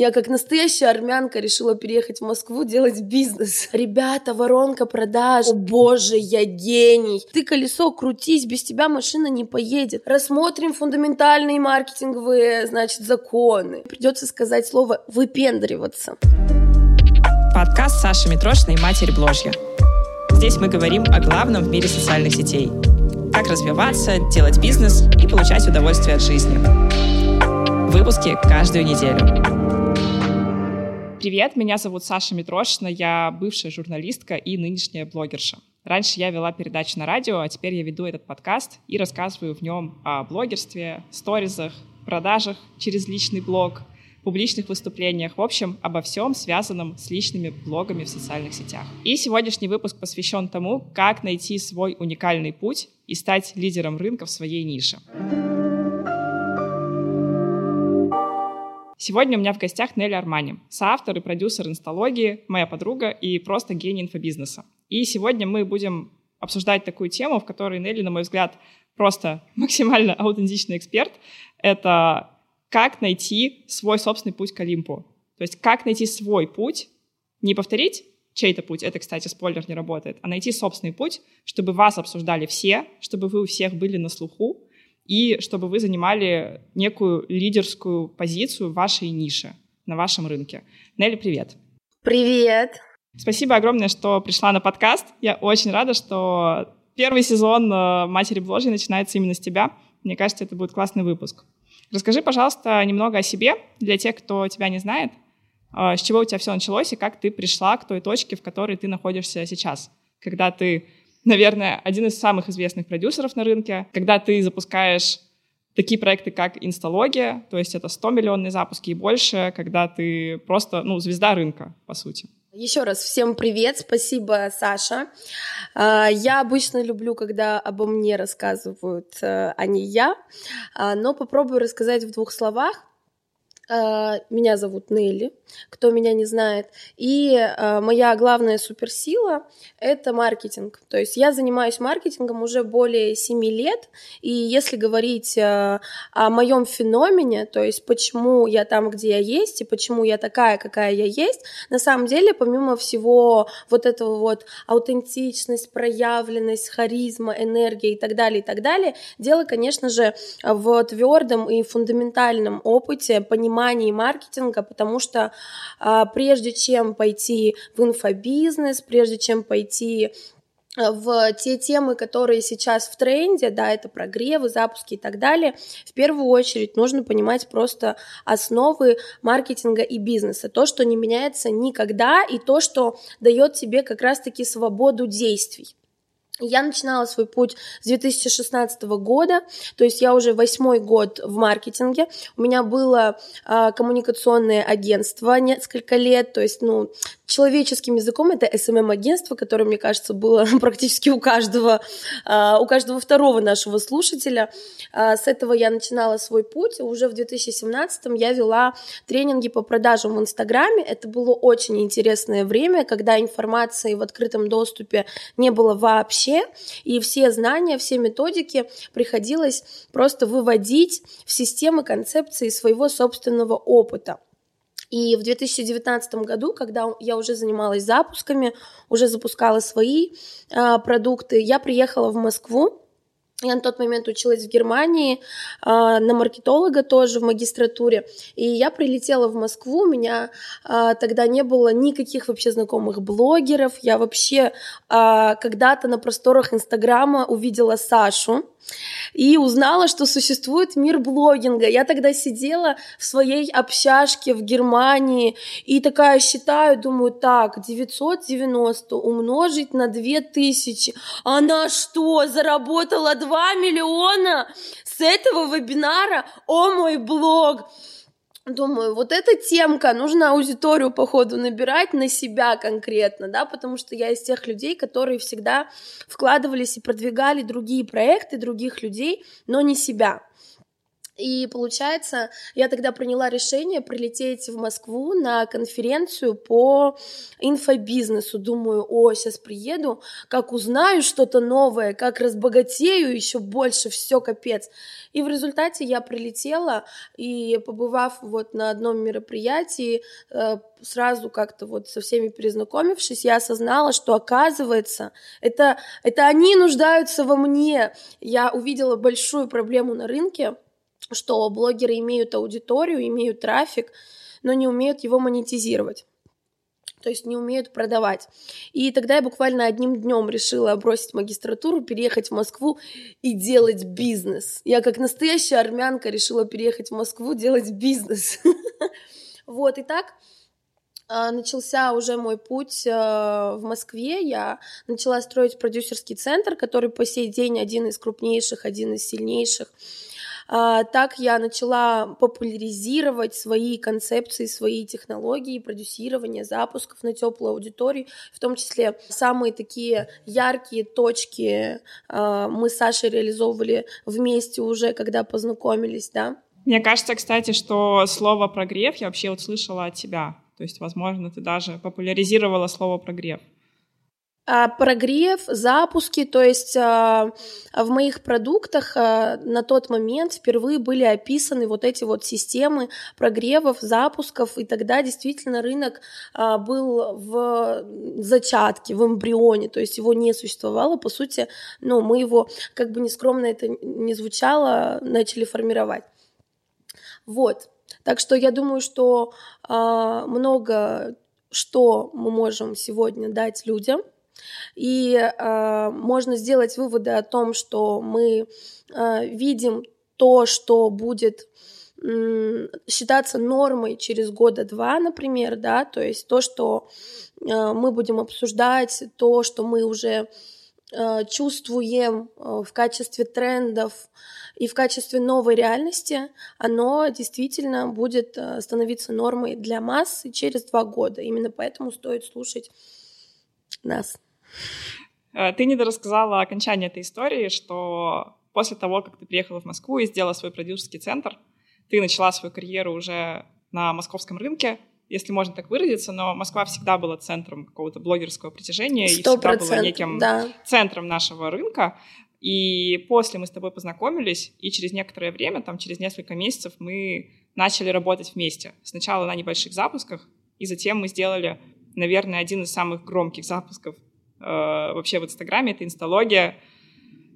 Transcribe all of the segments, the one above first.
Я как настоящая армянка решила переехать в Москву делать бизнес. Ребята, воронка продаж. О боже, я гений. Ты колесо крутись, без тебя машина не поедет. Рассмотрим фундаментальные маркетинговые, значит, законы. Придется сказать слово выпендриваться. Подкаст Саши Митрошиной «Матерь Бложья». Здесь мы говорим о главном в мире социальных сетей. Как развиваться, делать бизнес и получать удовольствие от жизни. Выпуски каждую неделю. Привет, меня зовут Саша Митрошина, я бывшая журналистка и нынешняя блогерша. Раньше я вела передачу на радио, а теперь я веду этот подкаст и рассказываю в нем о блогерстве, сторизах, продажах через личный блог, публичных выступлениях, в общем, обо всем, связанном с личными блогами в социальных сетях. И сегодняшний выпуск посвящен тому, как найти свой уникальный путь и стать лидером рынка в своей нише. Сегодня у меня в гостях Нелли Армани, соавтор и продюсер инсталогии, моя подруга и просто гений инфобизнеса. И сегодня мы будем обсуждать такую тему, в которой Нелли, на мой взгляд, просто максимально аутентичный эксперт. Это как найти свой собственный путь к Олимпу. То есть как найти свой путь, не повторить чей-то путь, это, кстати, спойлер не работает, а найти собственный путь, чтобы вас обсуждали все, чтобы вы у всех были на слуху, и чтобы вы занимали некую лидерскую позицию в вашей нише, на вашем рынке. Нелли, привет. Привет. Спасибо огромное, что пришла на подкаст. Я очень рада, что первый сезон э, «Матери Бложьей» начинается именно с тебя. Мне кажется, это будет классный выпуск. Расскажи, пожалуйста, немного о себе для тех, кто тебя не знает. Э, с чего у тебя все началось и как ты пришла к той точке, в которой ты находишься сейчас, когда ты наверное, один из самых известных продюсеров на рынке. Когда ты запускаешь такие проекты, как инсталогия, то есть это 100 миллионные запуски и больше, когда ты просто, ну, звезда рынка, по сути. Еще раз всем привет, спасибо, Саша. А, я обычно люблю, когда обо мне рассказывают, э, а не я, а, но попробую рассказать в двух словах. А, меня зовут Нелли, кто меня не знает. И а, моя главная суперсила — это маркетинг. То есть я занимаюсь маркетингом уже более 7 лет. И если говорить а, о моем феномене, то есть почему я там, где я есть, и почему я такая, какая я есть, на самом деле, помимо всего вот этого вот аутентичность, проявленность, харизма, энергия и так далее, и так далее, дело, конечно же, в твердом и фундаментальном опыте понимания понимании маркетинга, потому что а, прежде чем пойти в инфобизнес, прежде чем пойти а, в те темы, которые сейчас в тренде, да, это прогревы, запуски и так далее, в первую очередь нужно понимать просто основы маркетинга и бизнеса, то, что не меняется никогда, и то, что дает тебе как раз-таки свободу действий. Я начинала свой путь с 2016 года, то есть я уже восьмой год в маркетинге. У меня было э, коммуникационное агентство несколько лет, то есть, ну, человеческим языком это SMM-агентство, которое, мне кажется, было практически у каждого, э, у каждого второго нашего слушателя. Э, с этого я начинала свой путь. Уже в 2017 я вела тренинги по продажам в Инстаграме. Это было очень интересное время, когда информации в открытом доступе не было вообще вообще, и все знания, все методики приходилось просто выводить в системы концепции своего собственного опыта. И в 2019 году, когда я уже занималась запусками, уже запускала свои э, продукты, я приехала в Москву я на тот момент училась в Германии э, на маркетолога тоже в магистратуре. И я прилетела в Москву. У меня э, тогда не было никаких вообще знакомых блогеров. Я вообще э, когда-то на просторах Инстаграма увидела Сашу и узнала, что существует мир блогинга. Я тогда сидела в своей общажке в Германии и такая считаю, думаю, так, 990 умножить на 2000. Она что, заработала 2 миллиона с этого вебинара? О мой блог! Думаю, вот эта темка, нужно аудиторию, походу, набирать на себя конкретно, да, потому что я из тех людей, которые всегда вкладывались и продвигали другие проекты других людей, но не себя. И получается, я тогда приняла решение прилететь в Москву на конференцию по инфобизнесу. Думаю, о, сейчас приеду, как узнаю что-то новое, как разбогатею еще больше, все капец. И в результате я прилетела, и побывав вот на одном мероприятии, э, сразу как-то вот со всеми перезнакомившись, я осознала, что оказывается, это, это они нуждаются во мне. Я увидела большую проблему на рынке, что блогеры имеют аудиторию, имеют трафик, но не умеют его монетизировать то есть не умеют продавать. И тогда я буквально одним днем решила бросить магистратуру, переехать в Москву и делать бизнес. Я как настоящая армянка решила переехать в Москву, делать бизнес. Вот, и так а, начался уже мой путь а, в Москве. Я начала строить продюсерский центр, который по сей день один из крупнейших, один из сильнейших так я начала популяризировать свои концепции, свои технологии продюсирования запусков на теплую аудиторию, в том числе самые такие яркие точки а, мы с Сашей реализовывали вместе уже, когда познакомились, да. Мне кажется, кстати, что слово прогрев я вообще услышала от тебя. То есть, возможно, ты даже популяризировала слово прогрев. А, прогрев, запуски, то есть а, в моих продуктах а, на тот момент впервые были описаны вот эти вот системы прогревов, запусков, и тогда действительно рынок был в зачатке, в эмбрионе, то есть его не существовало, по сути, ну, мы его, как бы нескромно это не звучало, начали формировать. Вот, так что я думаю, что много что мы можем сегодня дать людям – и э, можно сделать выводы о том, что мы э, видим то, что будет считаться нормой через года два, например, да, то есть то, что э, мы будем обсуждать, то, что мы уже э, чувствуем э, в качестве трендов и в качестве новой реальности, оно действительно будет э, становиться нормой для массы через два года. Именно поэтому стоит слушать нас. Э, ты недорассказала окончание этой истории, что после того, как ты приехала в Москву и сделала свой продюсерский центр, ты начала свою карьеру уже на московском рынке, если можно так выразиться, но Москва всегда была центром какого-то блогерского притяжения и всегда была неким да. центром нашего рынка. И после мы с тобой познакомились, и через некоторое время, там через несколько месяцев, мы начали работать вместе. Сначала на небольших запусках, и затем мы сделали, наверное, один из самых громких запусков вообще в Инстаграме, это инсталогия.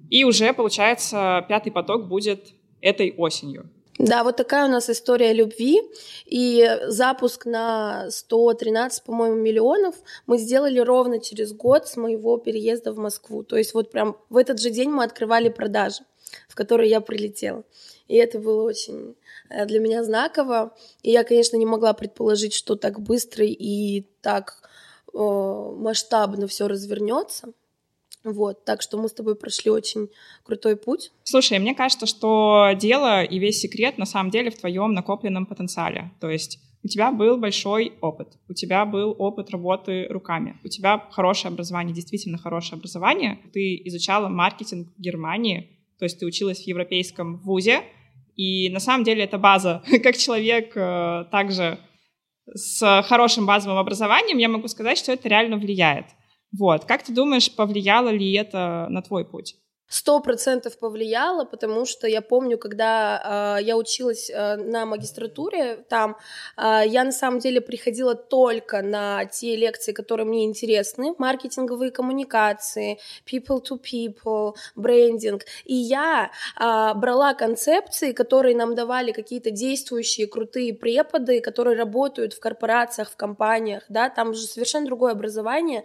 И уже, получается, пятый поток будет этой осенью. Да, вот такая у нас история любви. И запуск на 113, по-моему, миллионов мы сделали ровно через год с моего переезда в Москву. То есть вот прям в этот же день мы открывали продажи, в которые я прилетела. И это было очень э, для меня знаково. И я, конечно, не могла предположить, что так быстро и так Э, масштабно все развернется. Вот, так что мы с тобой прошли очень крутой путь. Слушай, мне кажется, что дело и весь секрет на самом деле в твоем накопленном потенциале. То есть у тебя был большой опыт, у тебя был опыт работы руками, у тебя хорошее образование, действительно хорошее образование. Ты изучала маркетинг в Германии, то есть ты училась в европейском вузе, и на самом деле это база. Как человек э, также с хорошим базовым образованием, я могу сказать, что это реально влияет. Вот. Как ты думаешь, повлияло ли это на твой путь? Сто процентов повлияло, потому что я помню, когда э, я училась э, на магистратуре там, э, я на самом деле приходила только на те лекции, которые мне интересны, маркетинговые коммуникации, people to people, брендинг, и я э, брала концепции, которые нам давали какие-то действующие крутые преподы, которые работают в корпорациях, в компаниях, да, там же совершенно другое образование,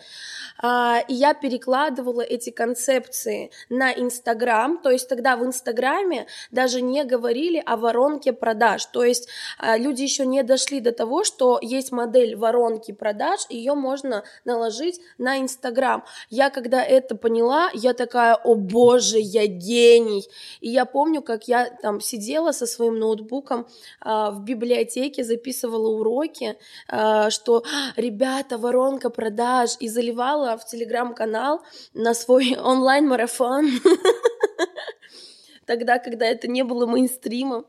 э, и я перекладывала эти концепции на Инстаграм, то есть тогда в Инстаграме даже не говорили о воронке продаж, то есть а, люди еще не дошли до того, что есть модель воронки продаж, ее можно наложить на Инстаграм. Я когда это поняла, я такая, о боже, я гений. И я помню, как я там сидела со своим ноутбуком э, в библиотеке, записывала уроки, э, что ребята, воронка продаж, и заливала в телеграм-канал на свой онлайн-марафон тогда, когда это не было мейнстримом.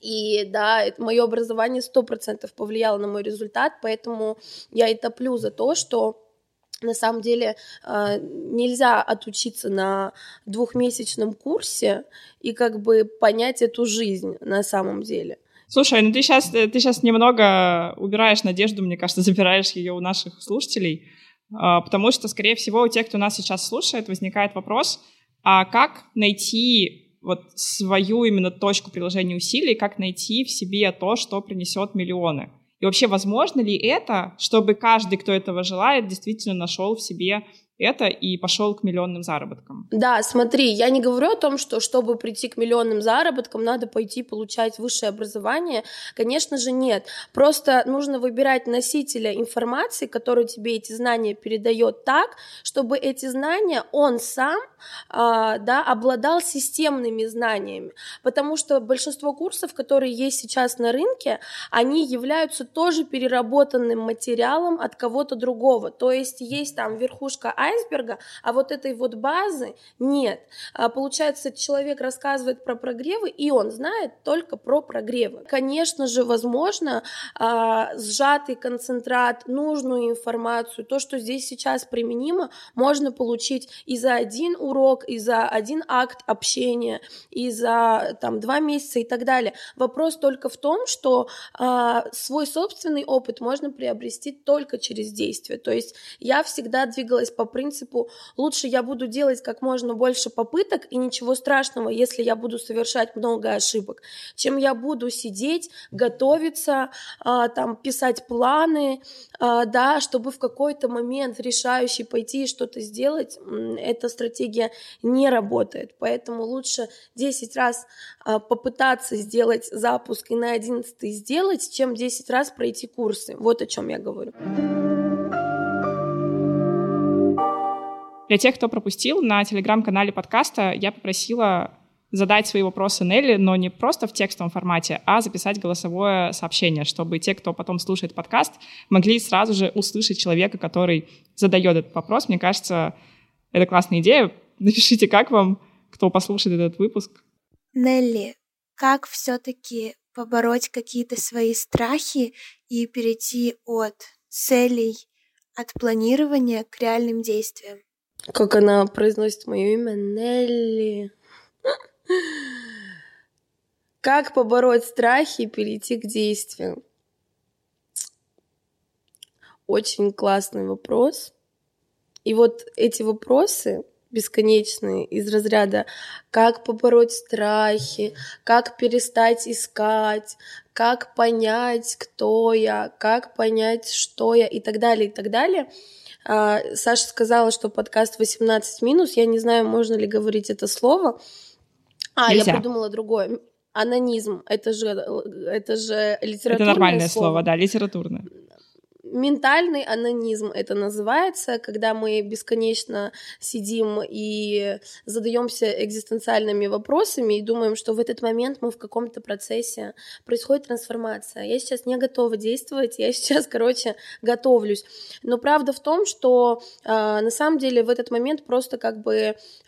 И да, мое образование сто процентов повлияло на мой результат, поэтому я и топлю за то, что на самом деле а, нельзя отучиться на двухмесячном курсе и как бы понять эту жизнь на самом деле. Слушай, ну ты сейчас, ты сейчас немного убираешь надежду, мне кажется, забираешь ее у наших слушателей, а, потому что, скорее всего, у тех, кто нас сейчас слушает, возникает вопрос, а как найти вот свою именно точку приложения усилий, как найти в себе то, что принесет миллионы. И вообще, возможно ли это, чтобы каждый, кто этого желает, действительно нашел в себе это и пошел к миллионным заработкам. Да, смотри, я не говорю о том, что чтобы прийти к миллионным заработкам, надо пойти получать высшее образование. Конечно же, нет. Просто нужно выбирать носителя информации, который тебе эти знания передает так, чтобы эти знания он сам а, да, обладал системными знаниями. Потому что большинство курсов, которые есть сейчас на рынке, они являются тоже переработанным материалом от кого-то другого. То есть есть там верхушка айсберга, а вот этой вот базы нет. А, получается, человек рассказывает про прогревы, и он знает только про прогревы. Конечно же, возможно, а, сжатый концентрат, нужную информацию, то, что здесь сейчас применимо, можно получить и за один урок, и за один акт общения, и за там два месяца и так далее. Вопрос только в том, что а, свой собственный опыт можно приобрести только через действие. То есть я всегда двигалась по принципу лучше я буду делать как можно больше попыток, и ничего страшного, если я буду совершать много ошибок, чем я буду сидеть, готовиться, а, там, писать планы, а, да, чтобы в какой-то момент решающий пойти и что-то сделать, эта стратегия не работает. Поэтому лучше 10 раз а, попытаться сделать запуск и на 11 сделать, чем 10 раз пройти курсы. Вот о чем я говорю. Для тех, кто пропустил, на телеграм-канале подкаста я попросила задать свои вопросы Нелли, но не просто в текстовом формате, а записать голосовое сообщение, чтобы те, кто потом слушает подкаст, могли сразу же услышать человека, который задает этот вопрос. Мне кажется, это классная идея. Напишите, как вам, кто послушает этот выпуск. Нелли, как все-таки побороть какие-то свои страхи и перейти от целей, от планирования к реальным действиям? Как она произносит мое имя? Нелли. Как побороть страхи и перейти к действию? Очень классный вопрос. И вот эти вопросы бесконечные из разряда как побороть страхи, как перестать искать, как понять, кто я, как понять, что я и так далее, и так далее – Саша сказала, что подкаст 18 минус. Я не знаю, можно ли говорить это слово. А, Нельзя. я придумала другое. Анонизм. Это же, это же литературное Это нормальное слово, слово да, литературное ментальный анонизм это называется, когда мы бесконечно сидим и задаемся экзистенциальными вопросами и думаем, что в этот момент мы в каком-то процессе происходит трансформация. Я сейчас не готова действовать, я сейчас, короче, готовлюсь. Но правда в том, что э, на самом деле в этот момент просто как бы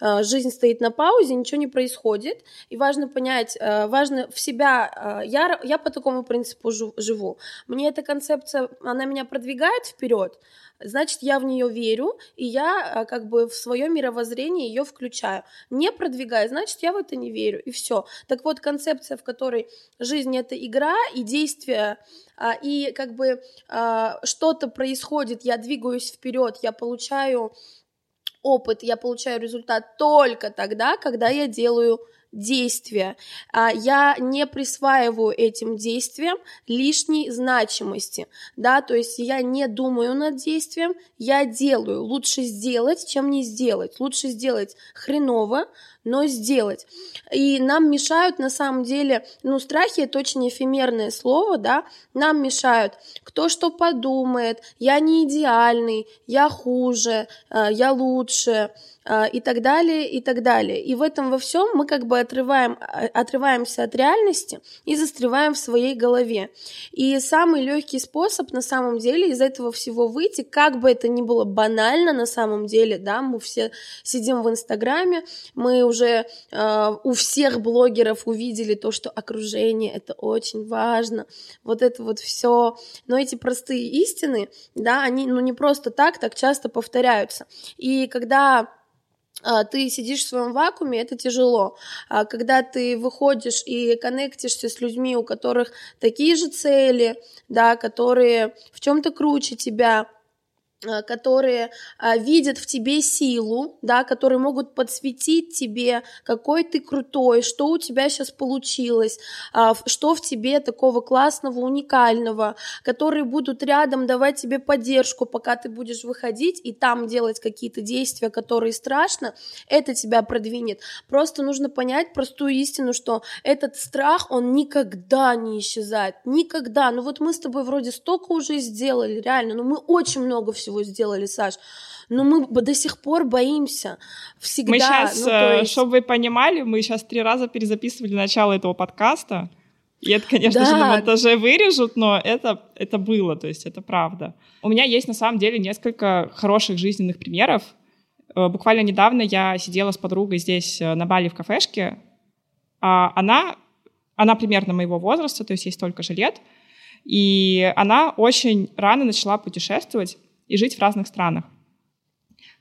э, жизнь стоит на паузе, ничего не происходит, и важно понять, э, важно в себя. Э, я я по такому принципу живу. Мне эта концепция, она меня продвигает вперед, значит, я в нее верю, и я а, как бы в свое мировоззрение ее включаю. Не продвигаю, значит, я в это не верю, и все. Так вот, концепция, в которой жизнь это игра, и действие, а, и как бы а, что-то происходит, я двигаюсь вперед, я получаю опыт, я получаю результат только тогда, когда я делаю действия. А, я не присваиваю этим действиям лишней значимости, да, то есть я не думаю над действием, я делаю. Лучше сделать, чем не сделать. Лучше сделать хреново, но сделать. И нам мешают на самом деле, ну, страхи это очень эфемерное слово, да, нам мешают кто что подумает, я не идеальный, я хуже, э, я лучше, и так далее, и так далее. И в этом во всем мы как бы отрываем, а, отрываемся от реальности и застреваем в своей голове. И самый легкий способ на самом деле из этого всего выйти, как бы это ни было банально на самом деле, да, мы все сидим в Инстаграме, мы уже э, у всех блогеров увидели то, что окружение это очень важно, вот это вот все, но эти простые истины, да, они, ну, не просто так, так часто повторяются. И когда а, ты сидишь в своем вакууме, это тяжело. А когда ты выходишь и коннектишься с людьми, у которых такие же цели, да, которые в чем-то круче тебя, которые а, видят в тебе силу, да, которые могут подсветить тебе, какой ты крутой, что у тебя сейчас получилось, а, что в тебе такого классного, уникального, которые будут рядом давать тебе поддержку, пока ты будешь выходить и там делать какие-то действия, которые страшно, это тебя продвинет. Просто нужно понять простую истину, что этот страх, он никогда не исчезает, никогда. Ну вот мы с тобой вроде столько уже сделали, реально, ну мы очень много всего всего сделали, Саш. Но мы до сих пор боимся. Всегда. Мы сейчас, ну, э, есть... чтобы вы понимали, мы сейчас три раза перезаписывали начало этого подкаста. И это, конечно да. же, на монтаже вырежут, но это, это было, то есть это правда. У меня есть, на самом деле, несколько хороших жизненных примеров. Э, буквально недавно я сидела с подругой здесь э, на Бали в кафешке. А она, она примерно моего возраста, то есть ей столько же лет. И она очень рано начала путешествовать и жить в разных странах.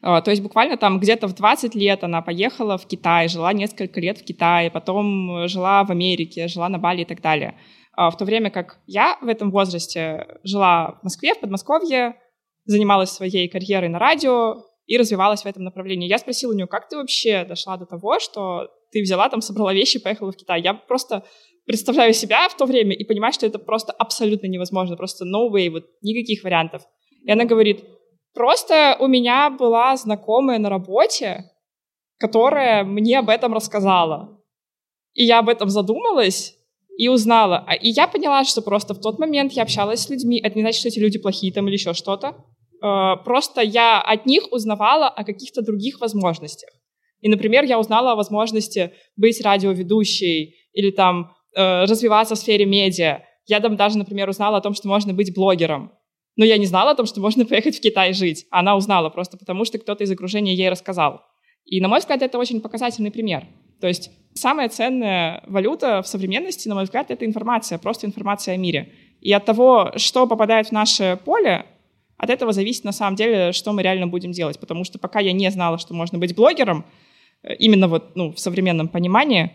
А, то есть буквально там где-то в 20 лет она поехала в Китай, жила несколько лет в Китае, потом жила в Америке, жила на Бали и так далее. А, в то время как я в этом возрасте жила в Москве, в Подмосковье, занималась своей карьерой на радио и развивалась в этом направлении. Я спросила у нее, как ты вообще дошла до того, что ты взяла там, собрала вещи и поехала в Китай. Я просто представляю себя в то время и понимаю, что это просто абсолютно невозможно, просто no way, вот никаких вариантов. И она говорит, просто у меня была знакомая на работе, которая мне об этом рассказала. И я об этом задумалась и узнала. А, и я поняла, что просто в тот момент я общалась с людьми. Это не значит, что эти люди плохие там или еще что-то. Э, просто я от них узнавала о каких-то других возможностях. И, например, я узнала о возможности быть радиоведущей или там э, развиваться в сфере медиа. Я там даже, например, узнала о том, что можно быть блогером. Но я не знала о том, что можно поехать в Китай жить. Она узнала просто потому, что кто-то из окружения ей рассказал. И, на мой взгляд, это очень показательный пример. То есть самая ценная валюта в современности, на мой взгляд, это информация, просто информация о мире. И от того, что попадает в наше поле, от этого зависит на самом деле, что мы реально будем делать. Потому что пока я не знала, что можно быть блогером, э, именно вот ну, в современном понимании,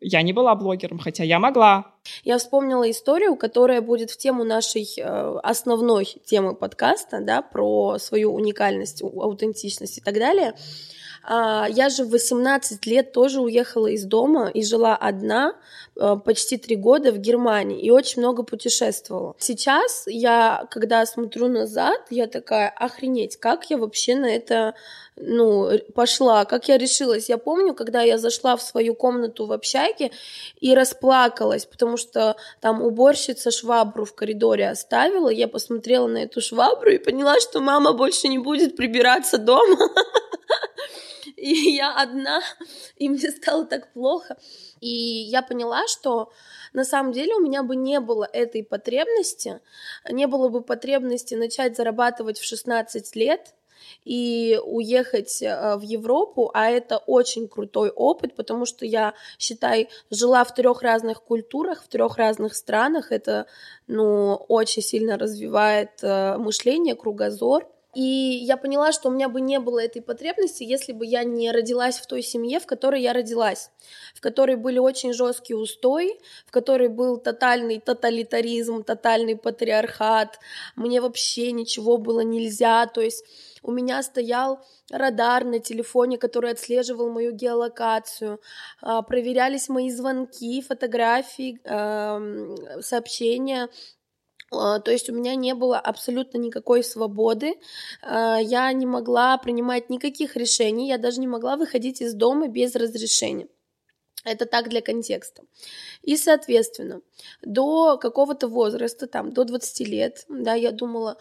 я не была блогером, хотя я могла. Я вспомнила историю, которая будет в тему нашей э, основной темы подкаста, да, про свою уникальность, аутентичность и так далее. А, я же в 18 лет тоже уехала из дома и жила одна почти три года в Германии и очень много путешествовала. Сейчас я, когда смотрю назад, я такая, охренеть, как я вообще на это ну, пошла, как я решилась. Я помню, когда я зашла в свою комнату в общаге и расплакалась, потому что там уборщица швабру в коридоре оставила, я посмотрела на эту швабру и поняла, что мама больше не будет прибираться дома. И я одна, и мне стало так плохо. И я поняла, что на самом деле у меня бы не было этой потребности, не было бы потребности начать зарабатывать в 16 лет, и уехать э, в Европу, а это очень крутой опыт, потому что я, считай, жила в трех разных культурах, в трех разных странах, это, ну, очень сильно развивает э, мышление, кругозор, и я поняла, что у меня бы не было этой потребности, если бы я не родилась в той семье, в которой я родилась, в которой были очень жесткие устои, в которой был тотальный тоталитаризм, тотальный патриархат, мне вообще ничего было нельзя, то есть у меня стоял радар на телефоне, который отслеживал мою геолокацию, а, проверялись мои звонки, фотографии, сообщения, то есть у меня не было абсолютно никакой свободы, а, я не могла принимать никаких решений, я даже не могла выходить из дома без разрешения. Это так для контекста. И, соответственно, до какого-то возраста, там, до 20 лет, да, я думала,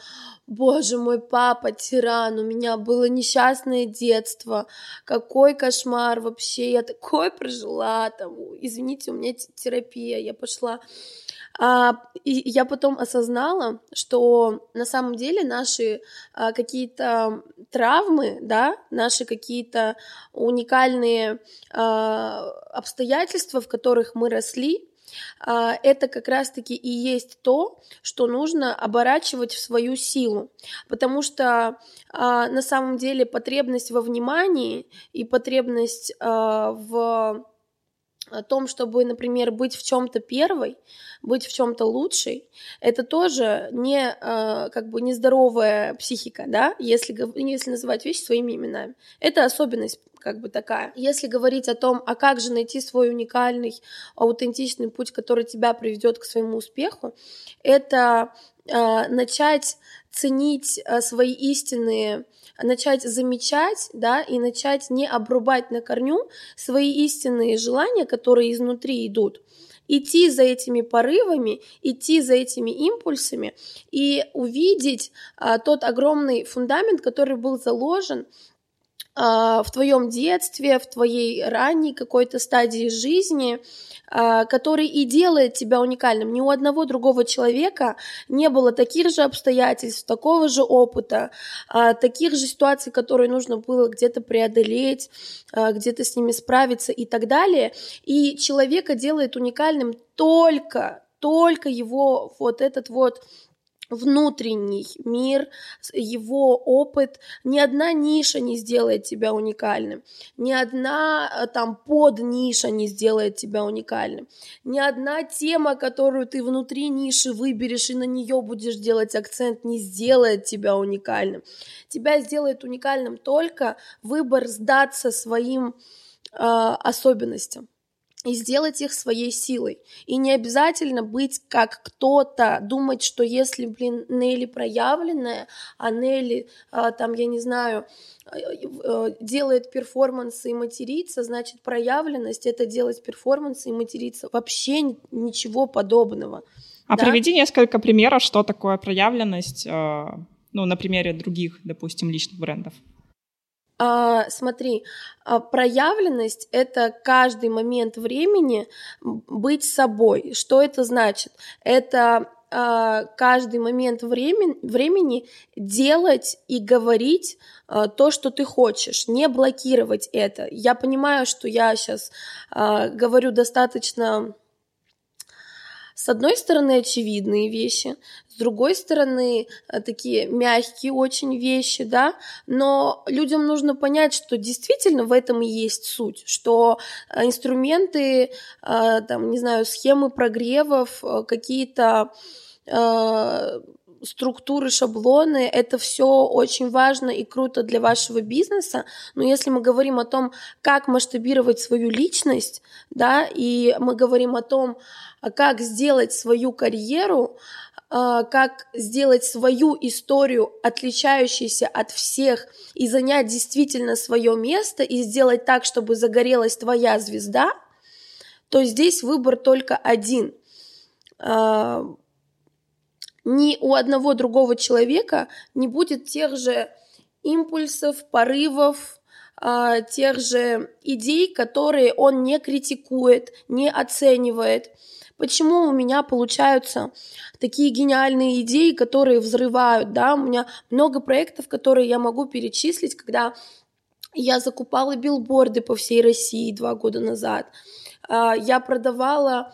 боже мой, папа тиран, у меня было несчастное детство, какой кошмар вообще, я такой прожила, там, извините, у меня терапия, я пошла а, и я потом осознала, что на самом деле наши а, какие-то травмы, да, наши какие-то уникальные а, обстоятельства, в которых мы росли, это как раз-таки и есть то, что нужно оборачивать в свою силу, потому что на самом деле потребность во внимании и потребность в о том, чтобы, например, быть в чем-то первой, быть в чем-то лучшей, это тоже не как бы нездоровая психика, да, если, если называть вещи своими именами. Это особенность как бы такая. Если говорить о том, а как же найти свой уникальный, аутентичный путь, который тебя приведет к своему успеху, это э, начать ценить э, свои истинные начать замечать, да, и начать не обрубать на корню свои истинные желания, которые изнутри идут, идти за этими порывами, идти за этими импульсами и увидеть а, тот огромный фундамент, который был заложен в твоем детстве, в твоей ранней какой-то стадии жизни, а, который и делает тебя уникальным. Ни у одного другого человека не было таких же обстоятельств, такого же опыта, а, таких же ситуаций, которые нужно было где-то преодолеть, где-то с ними справиться и так далее. И человека делает уникальным только только его вот этот вот внутренний мир, его опыт. Ни одна ниша не сделает тебя уникальным. Ни одна э, там под ниша не сделает тебя уникальным. Ни одна тема, которую ты внутри ниши выберешь и на нее будешь делать акцент, не сделает тебя уникальным. Тебя сделает уникальным только выбор сдаться своим э, особенностям и сделать их своей силой. И не обязательно быть как кто-то, думать, что если, блин, Нелли проявленная, а Нелли, а, там, я не знаю, э, э, делает перформансы и матерится, значит, проявленность — это делать перформансы и материться. Вообще ничего подобного. А да? приведи несколько примеров, что такое проявленность, э, ну, на примере других, допустим, личных брендов. А, смотри, а, проявленность — это каждый момент времени быть собой. Что это значит? Это а, каждый момент времени, времени делать и говорить а, то, что ты хочешь, не блокировать это. Я понимаю, что я сейчас а, говорю достаточно с одной стороны, очевидные вещи, с другой стороны, э, такие мягкие очень вещи, да, но людям нужно понять, что действительно в этом и есть суть, что э, инструменты, э, там, не знаю, схемы прогревов, какие-то структуры, шаблоны, это все очень важно и круто для вашего бизнеса, но если мы говорим о том, как масштабировать свою личность, да, и мы говорим о том, как сделать свою карьеру, а, как сделать свою историю, отличающейся от всех, и занять действительно свое место, и сделать так, чтобы загорелась твоя звезда, то здесь выбор только один. А, ни у одного другого человека не будет тех же импульсов, порывов, а, тех же идей, которые он не критикует, не оценивает. Почему у меня получаются такие гениальные идеи, которые взрывают, да, у меня много проектов, которые я могу перечислить, когда я закупала билборды по всей России два года назад, а, я продавала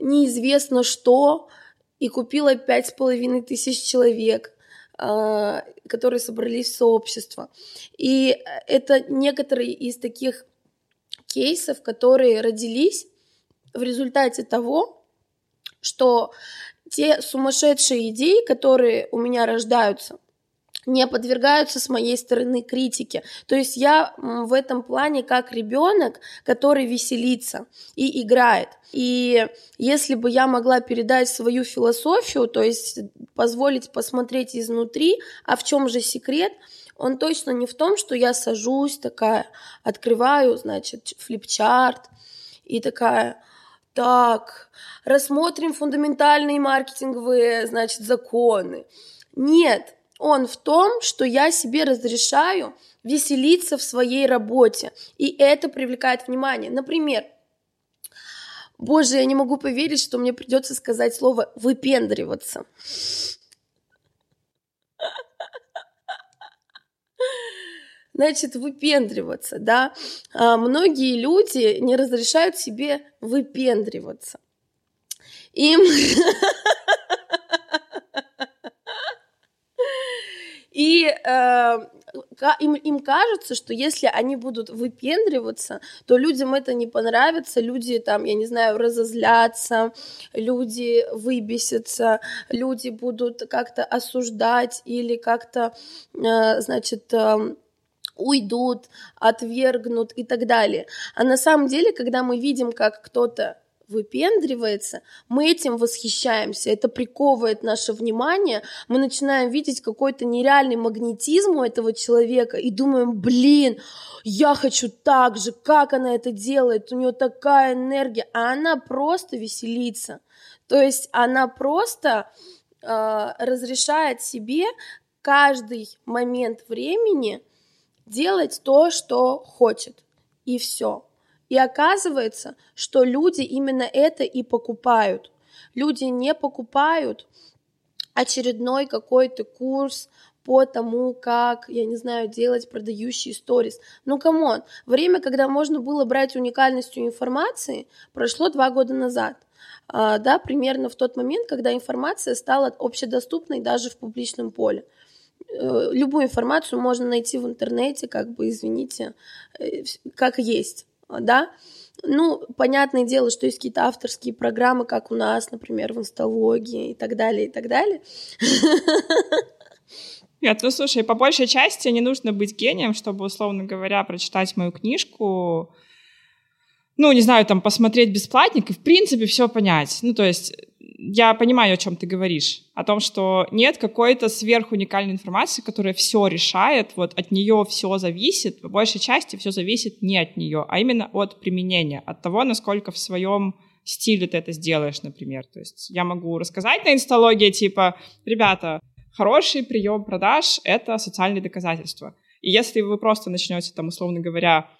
неизвестно что, и купила пять с половиной тысяч человек, а, которые собрались в сообщество. И это некоторые из таких кейсов, которые родились в результате того, что те сумасшедшие идеи, которые у меня рождаются, не подвергаются с моей стороны критике. То есть я в этом плане как ребенок, который веселится и играет. И если бы я могла передать свою философию, то есть позволить посмотреть изнутри, а в чем же секрет, он точно не в том, что я сажусь такая, открываю, значит, флипчарт, и такая, так, рассмотрим фундаментальные маркетинговые, значит, законы. Нет, он в том, что я себе разрешаю веселиться в своей работе, и это привлекает внимание. Например, Боже, я не могу поверить, что мне придется сказать слово выпендриваться. Значит, выпендриваться, да. А многие люди не разрешают себе выпендриваться. Им... И э, им, им кажется, что если они будут выпендриваться, то людям это не понравится, люди там, я не знаю, разозлятся, люди выбесятся, люди будут как-то осуждать или как-то, э, значит, э, уйдут, отвергнут и так далее. А на самом деле, когда мы видим, как кто-то выпендривается, мы этим восхищаемся, это приковывает наше внимание, мы начинаем видеть какой-то нереальный магнетизм у этого человека и думаем, блин, я хочу так же, как она это делает, у нее такая энергия, а она просто веселится, то есть она просто э, разрешает себе каждый момент времени делать то, что хочет, и все. И оказывается, что люди именно это и покупают. Люди не покупают очередной какой-то курс по тому, как, я не знаю, делать продающие сторис. Ну, come on, время, когда можно было брать уникальностью информации, прошло два года назад. А, да, примерно в тот момент, когда информация стала общедоступной даже в публичном поле. Э, любую информацию можно найти в интернете, как бы, извините, э, как есть да, ну, понятное дело, что есть какие-то авторские программы, как у нас, например, в инсталогии и так далее, и так далее. Нет, ну слушай, по большей части не нужно быть гением, чтобы, условно говоря, прочитать мою книжку, ну, не знаю, там, посмотреть бесплатник и, в принципе, все понять. Ну, то есть я понимаю, о чем ты говоришь. О том, что нет какой-то сверхуникальной информации, которая все решает, вот от нее все зависит, по большей части все зависит не от нее, а именно от применения, от того, насколько в своем стиле ты это сделаешь, например. То есть я могу рассказать на инсталогии, типа, ребята, хороший прием продаж — это социальные доказательства. И если вы просто начнете, там, условно говоря,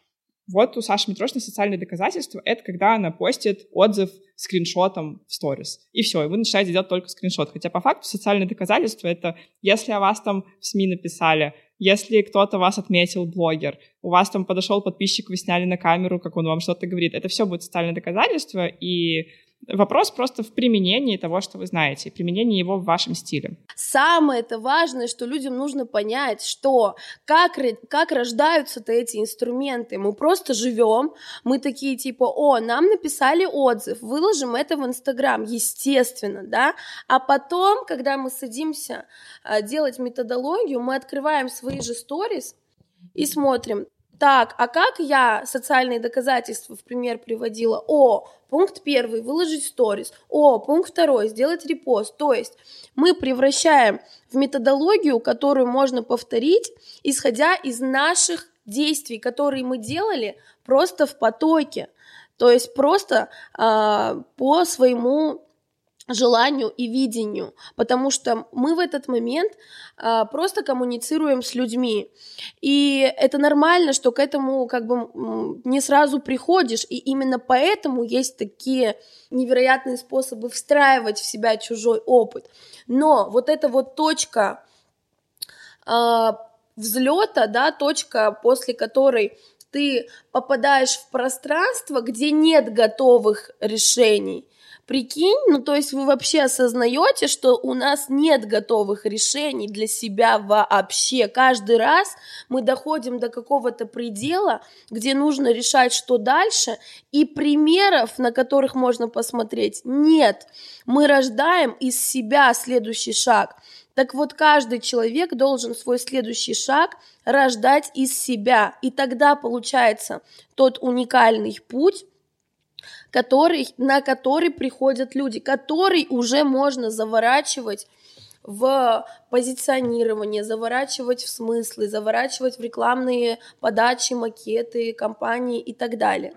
вот у Саши Митрошиной социальные доказательства — это когда она постит отзыв скриншотом в сторис. И все, и вы начинаете делать только скриншот. Хотя по факту социальные доказательства — это если о вас там в СМИ написали, если кто-то вас отметил, блогер, у вас там подошел подписчик, вы сняли на камеру, как он вам что-то говорит, это все будет социальное доказательство, и Вопрос просто в применении того, что вы знаете, применении его в вашем стиле. Самое это важное, что людям нужно понять, что как, как рождаются-то эти инструменты. Мы просто живем, мы такие типа, о, нам написали отзыв, выложим это в Инстаграм, естественно, да, а потом, когда мы садимся а, делать методологию, мы открываем свои же сторис, и смотрим, так, а как я социальные доказательства в пример приводила? О, пункт первый, выложить сторис. О, пункт второй, сделать репост. То есть мы превращаем в методологию, которую можно повторить, исходя из наших действий, которые мы делали просто в потоке. То есть просто э, по своему желанию и видению, потому что мы в этот момент а, просто коммуницируем с людьми, и это нормально, что к этому как бы не сразу приходишь, и именно поэтому есть такие невероятные способы встраивать в себя чужой опыт. Но вот эта вот точка а, взлета, да, точка, после которой ты попадаешь в пространство, где нет готовых решений, Прикинь, ну то есть вы вообще осознаете, что у нас нет готовых решений для себя вообще. Каждый раз мы доходим до какого-то предела, где нужно решать, что дальше, и примеров, на которых можно посмотреть, нет. Мы рождаем из себя следующий шаг. Так вот, каждый человек должен свой следующий шаг рождать из себя. И тогда получается тот уникальный путь, который, на который приходят люди, который уже можно заворачивать в позиционирование, заворачивать в смыслы, заворачивать в рекламные подачи, макеты, компании и так далее.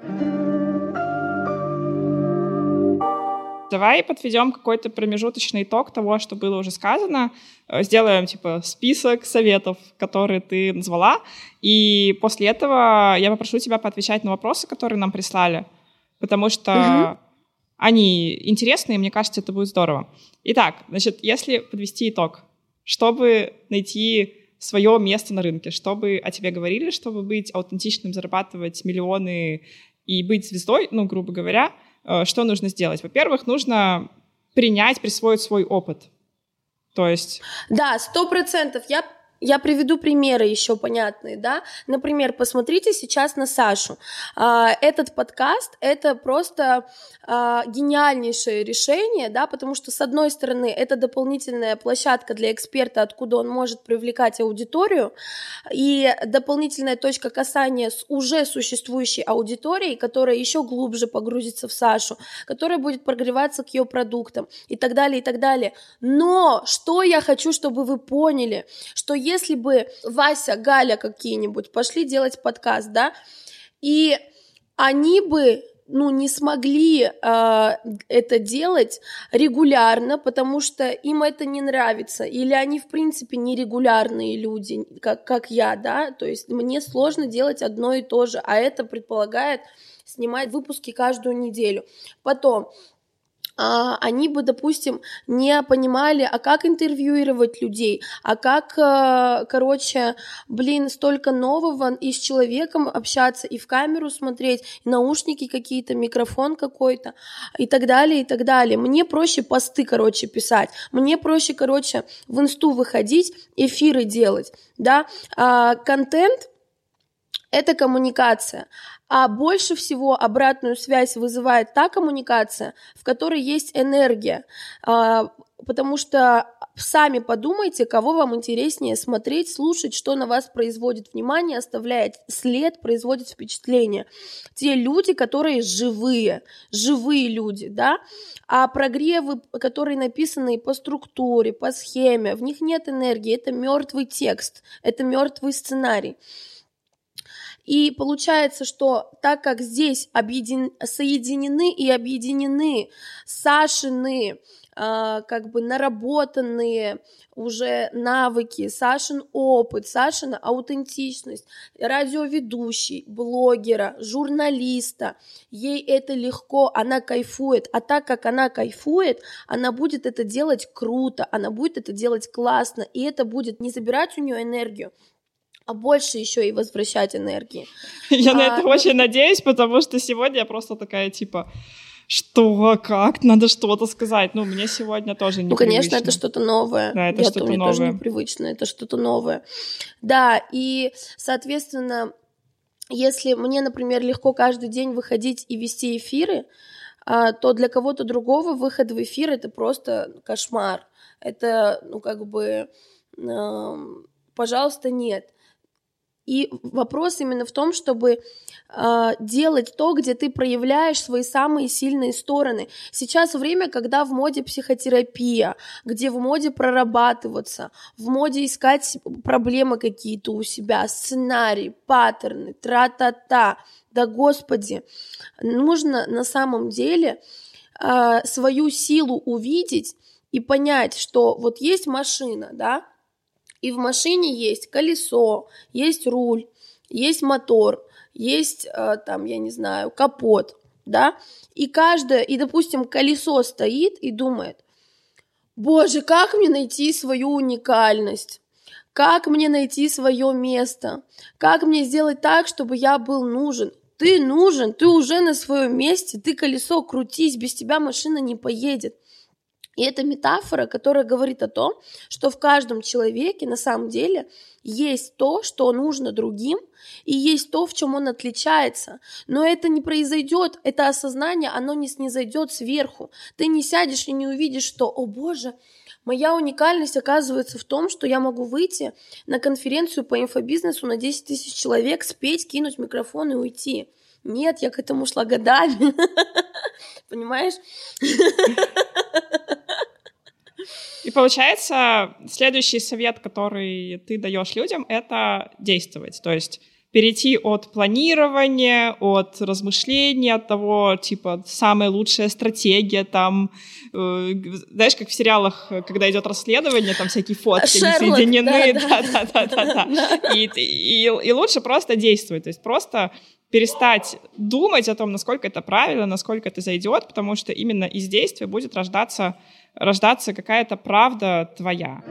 Давай подведем какой-то промежуточный итог того, что было уже сказано. Э, сделаем, типа, список советов, которые ты назвала. И после этого я попрошу тебя поотвечать на вопросы, которые нам прислали. Потому что угу. они интересные, и мне кажется, это будет здорово. Итак, значит, если подвести итог, чтобы найти свое место на рынке, чтобы о тебе говорили, чтобы быть аутентичным, зарабатывать миллионы и быть звездой, ну, грубо говоря — Э, что нужно сделать? Во-первых, нужно принять, присвоить свой опыт. То есть... Да, сто процентов. Я я приведу примеры еще понятные, да. Например, посмотрите сейчас на Сашу. А, этот подкаст — это просто а, гениальнейшее решение, да, потому что, с одной стороны, это дополнительная площадка для эксперта, откуда он может привлекать аудиторию, и дополнительная точка касания с уже существующей аудиторией, которая еще глубже погрузится в Сашу, которая будет прогреваться к ее продуктам и так далее, и так далее. Но что я хочу, чтобы вы поняли, что если бы Вася, Галя какие-нибудь пошли делать подкаст, да, и они бы ну, не смогли э, это делать регулярно, потому что им это не нравится, или они, в принципе, нерегулярные люди, как, как я, да, то есть мне сложно делать одно и то же, а это предполагает снимать выпуски каждую неделю. Потом, они бы, допустим, не понимали, а как интервьюировать людей, а как, э, короче, блин, столько нового и с человеком общаться, и в камеру смотреть, и наушники какие-то, микрофон какой-то, и так далее, и так далее. Мне проще посты, короче, писать, мне проще, короче, в инсту выходить, эфиры делать, да, а, контент — это коммуникация. А больше всего обратную связь вызывает та коммуникация, в которой есть энергия. А, потому что сами подумайте, кого вам интереснее смотреть, слушать, что на вас производит внимание, оставляет след, производит впечатление. Те люди, которые живые, живые люди, да, а прогревы, которые написаны по структуре, по схеме, в них нет энергии, это мертвый текст, это мертвый сценарий. И получается, что так как здесь объедин... соединены и объединены Сашины э, как бы наработанные уже навыки, Сашин опыт, Сашина аутентичность, радиоведущий, блогера, журналиста, ей это легко, она кайфует, а так как она кайфует, она будет это делать круто, она будет это делать классно, и это будет не забирать у нее энергию, а больше еще и возвращать энергии. Я а, на это ну... очень надеюсь, потому что сегодня я просто такая типа что, как, надо что-то сказать. Ну, мне сегодня тоже не Ну, конечно, это что-то новое. Да, это что-то новое. тоже непривычно, это что-то новое. Да, и, соответственно, если мне, например, легко каждый день выходить и вести эфиры, а, то для кого-то другого выход в эфир — это просто кошмар. Это, ну, как бы, пожалуйста, нет. И вопрос именно в том, чтобы э, делать то, где ты проявляешь свои самые сильные стороны. Сейчас время, когда в моде психотерапия, где в моде прорабатываться, в моде искать проблемы какие-то у себя, сценарии, паттерны, тра-та-та. Да, Господи, нужно на самом деле э, свою силу увидеть и понять, что вот есть машина, да, и в машине есть колесо, есть руль, есть мотор, есть э, там, я не знаю, капот, да, и каждое, и, допустим, колесо стоит и думает, боже, как мне найти свою уникальность? Как мне найти свое место? Как мне сделать так, чтобы я был нужен? Ты нужен, ты уже на своем месте, ты колесо крутись, без тебя машина не поедет. И это метафора, которая говорит о том, что в каждом человеке на самом деле есть то, что нужно другим, и есть то, в чем он отличается. Но это не произойдет, это осознание, оно не снизойдет сверху. Ты не сядешь и не увидишь, что, о боже, моя уникальность оказывается в том, что я могу выйти на конференцию по инфобизнесу на 10 тысяч человек, спеть, кинуть микрофон и уйти. Нет, я к этому шла годами. Понимаешь? И получается, следующий совет, который ты даешь людям, это действовать. То есть перейти от планирования, от размышления, от того, типа, самая лучшая стратегия, там, э, знаешь, как в сериалах, когда идет расследование, там всякие фотки Шерлок, соединены, да-да-да-да, и, и, и лучше просто действовать, то есть просто перестать думать о том, насколько это правильно, насколько это зайдет, потому что именно из действия будет рождаться, рождаться какая-то правда твоя.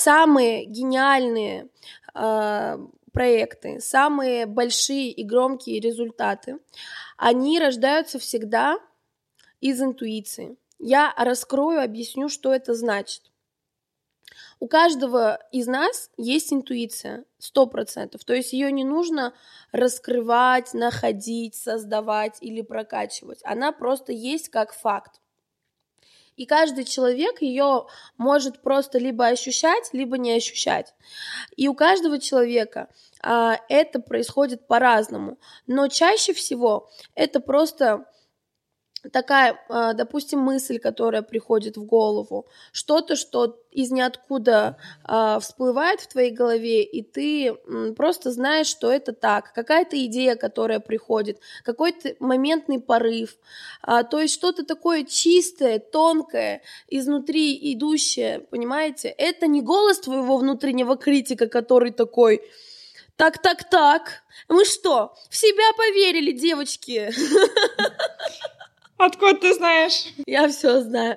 самые гениальные э, проекты, самые большие и громкие результаты, они рождаются всегда из интуиции. Я раскрою, объясню, что это значит. У каждого из нас есть интуиция, сто процентов. То есть ее не нужно раскрывать, находить, создавать или прокачивать. Она просто есть как факт. И каждый человек ее может просто либо ощущать, либо не ощущать. И у каждого человека а, это происходит по-разному. Но чаще всего это просто такая, а, допустим, мысль, которая приходит в голову, что-то, что из ниоткуда э, всплывает в твоей голове, и ты просто знаешь, что это так, какая-то идея, которая приходит, какой-то моментный порыв, э, то есть что-то такое чистое, тонкое, изнутри идущее, понимаете? Это не голос твоего внутреннего критика, который такой... Так, так, так. Мы что, в себя поверили, девочки? Откуда ты знаешь? Я все знаю.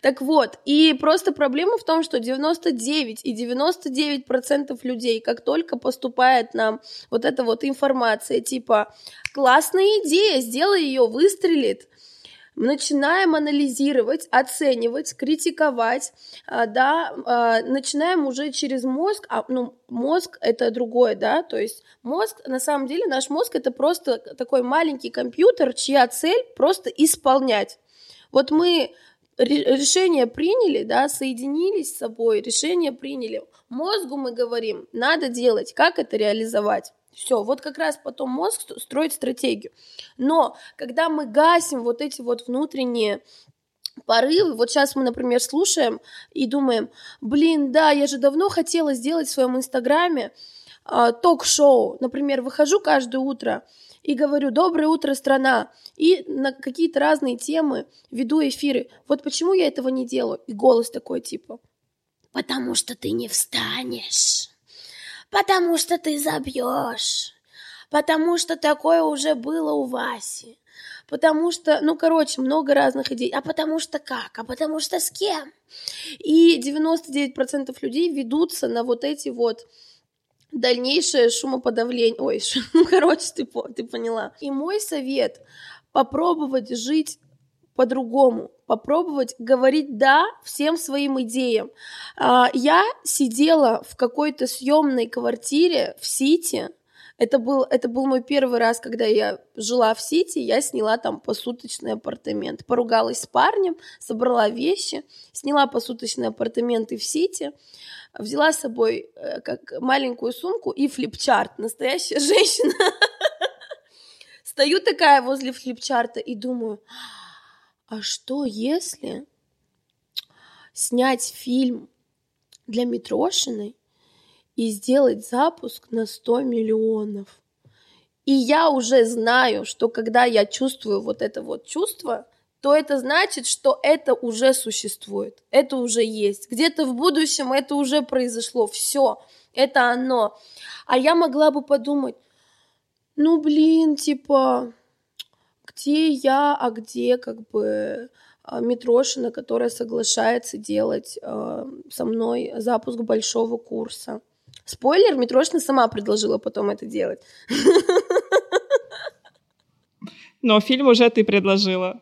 Так вот, и просто проблема в том, что 99 и 99 процентов людей, как только поступает нам вот эта вот информация, типа, классная идея, сделай ее, выстрелит, начинаем анализировать, оценивать, критиковать, а, да, а, начинаем уже через мозг, а, ну, мозг это другое, да, то есть мозг, на самом деле наш мозг это просто такой маленький компьютер, чья цель просто исполнять. Вот мы решение приняли, да, соединились с собой, решение приняли. Мозгу мы говорим, надо делать, как это реализовать. Все, вот как раз потом мозг строит стратегию. Но когда мы гасим вот эти вот внутренние порывы. Вот сейчас мы, например, слушаем и думаем, блин, да, я же давно хотела сделать в своем инстаграме э, ток-шоу. Например, выхожу каждое утро и говорю «Доброе утро, страна!» и на какие-то разные темы веду эфиры. Вот почему я этого не делаю? И голос такой типа «Потому что ты не встанешь». Потому что ты забьешь. Потому что такое уже было у Васи. Потому что, ну, короче, много разных идей. А потому что как? А потому что с кем? И 99% людей ведутся на вот эти вот дальнейшее шумоподавление. Ой, ну, короче, ты, ты поняла. И мой совет — попробовать жить по-другому, попробовать говорить «да» всем своим идеям. А, я сидела в какой-то съемной квартире в Сити, это был, это был мой первый раз, когда я жила в Сити, я сняла там посуточный апартамент. Поругалась с парнем, собрала вещи, сняла посуточные апартаменты в Сити, взяла с собой э, как маленькую сумку и флипчарт. Настоящая женщина. Стою такая возле флипчарта и думаю, а что если снять фильм для Митрошиной и сделать запуск на 100 миллионов? И я уже знаю, что когда я чувствую вот это вот чувство, то это значит, что это уже существует, это уже есть. Где-то в будущем это уже произошло, все, это оно. А я могла бы подумать, ну блин, типа, где я, а где как бы а, Митрошина, которая соглашается делать э, со мной запуск большого курса. Спойлер, Митрошина сама предложила потом это делать. Но фильм уже ты предложила.